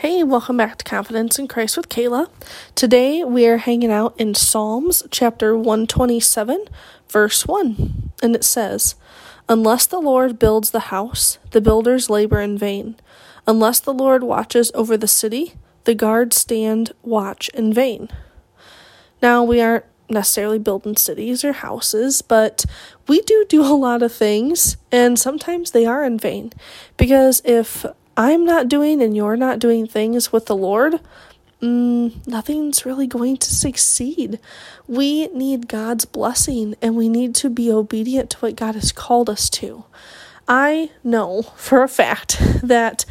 Hey, welcome back to Confidence in Christ with Kala. Today we are hanging out in Psalms chapter 127, verse 1, and it says, Unless the Lord builds the house, the builders labor in vain. Unless the Lord watches over the city, the guards stand watch in vain. Now, we aren't necessarily building cities or houses, but we do do a lot of things, and sometimes they are in vain. Because if I'm not doing and you're not doing things with the Lord, mm, nothing's really going to succeed. We need God's blessing and we need to be obedient to what God has called us to. I know for a fact that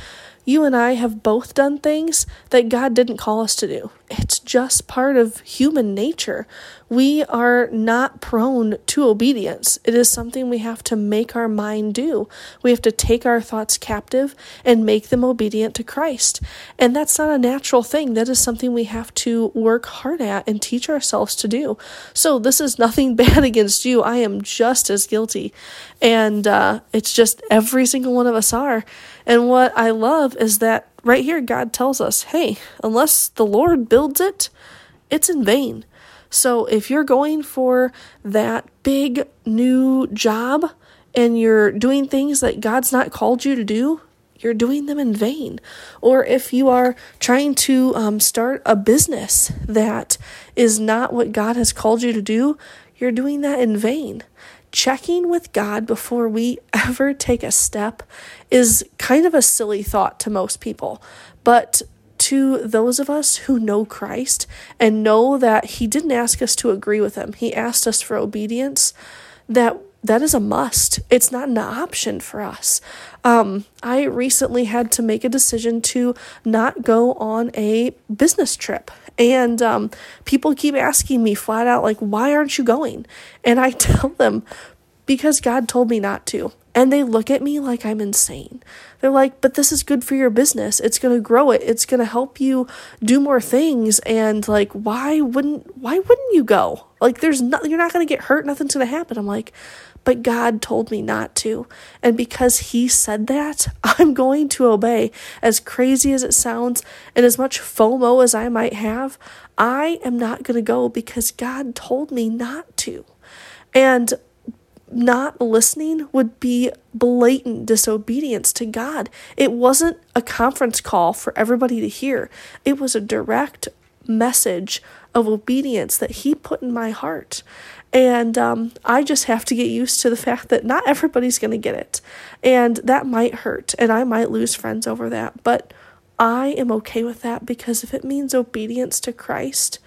you and I have both done things that God didn't call us to do. It's just part of human nature. We are not prone to obedience. It is something we have to make our mind do. We have to take our thoughts captive and make them obedient to Christ. And that's not a natural thing. That is something we have to work hard at and teach ourselves to do. So, this is nothing bad against you. I am just as guilty. And uh, it's just every single one of us are. And what I love is that right here, God tells us, hey, unless the Lord builds it, it's in vain. So if you're going for that big new job and you're doing things that God's not called you to do, you're doing them in vain. Or if you are trying to um, start a business that is not what God has called you to do, you're doing that in vain checking with God before we ever take a step is kind of a silly thought to most people. But to those of us who know Christ and know that He didn't ask us to agree with Him, He asked us for obedience, that that is a must. It's not an option for us. Um, I recently had to make a decision to not go on a business trip. And um, people keep asking me flat out, like, why aren't you going? And I tell them, because God told me not to. And they look at me like I'm insane. They're like, but this is good for your business. It's going to grow it. It's going to help you do more things. And like, why wouldn't, why wouldn't you go? Like, there's nothing, you're not going to get hurt. Nothing's going to happen. I'm like, but God told me not to. And because He said that, I'm going to obey. As crazy as it sounds, and as much FOMO as I might have, I am not going to go because God told me not to. And not listening would be blatant disobedience to God. It wasn't a conference call for everybody to hear, it was a direct message of obedience that He put in my heart. And um, I just have to get used to the fact that not everybody's going to get it. And that might hurt, and I might lose friends over that. But I am okay with that because if it means obedience to Christ,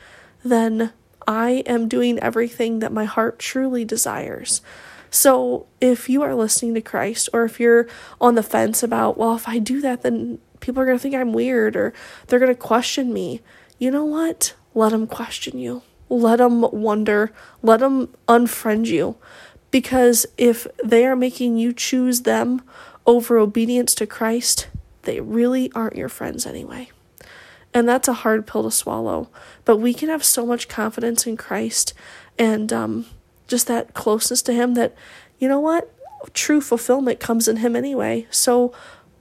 then I am doing everything that my heart truly desires. So if you are listening to Christ, or if you're on the fence about, well, if I do that, then people are going to think I'm weird or they're going to question me, you know what? Let them question you. Let them wonder. Let them unfriend you. Because if they are making you choose them over obedience to Christ, they really aren't your friends anyway. And that's a hard pill to swallow. But we can have so much confidence in Christ and um, just that closeness to Him that, you know what? True fulfillment comes in Him anyway. So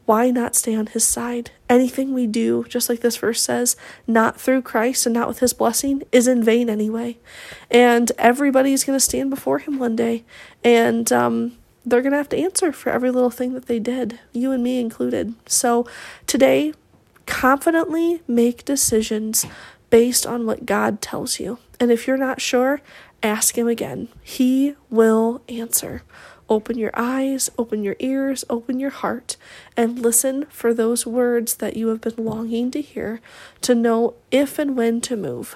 why not stay on His side? Anything we do, just like this verse says, not through Christ and not with His blessing, is in vain anyway. And everybody is going to stand before Him one day. And, um, they're going to have to answer for every little thing that they did, you and me included. So today, confidently make decisions based on what God tells you. And if you're not sure, ask Him again. He will answer. Open your eyes, open your ears, open your heart, and listen for those words that you have been longing to hear to know if and when to move.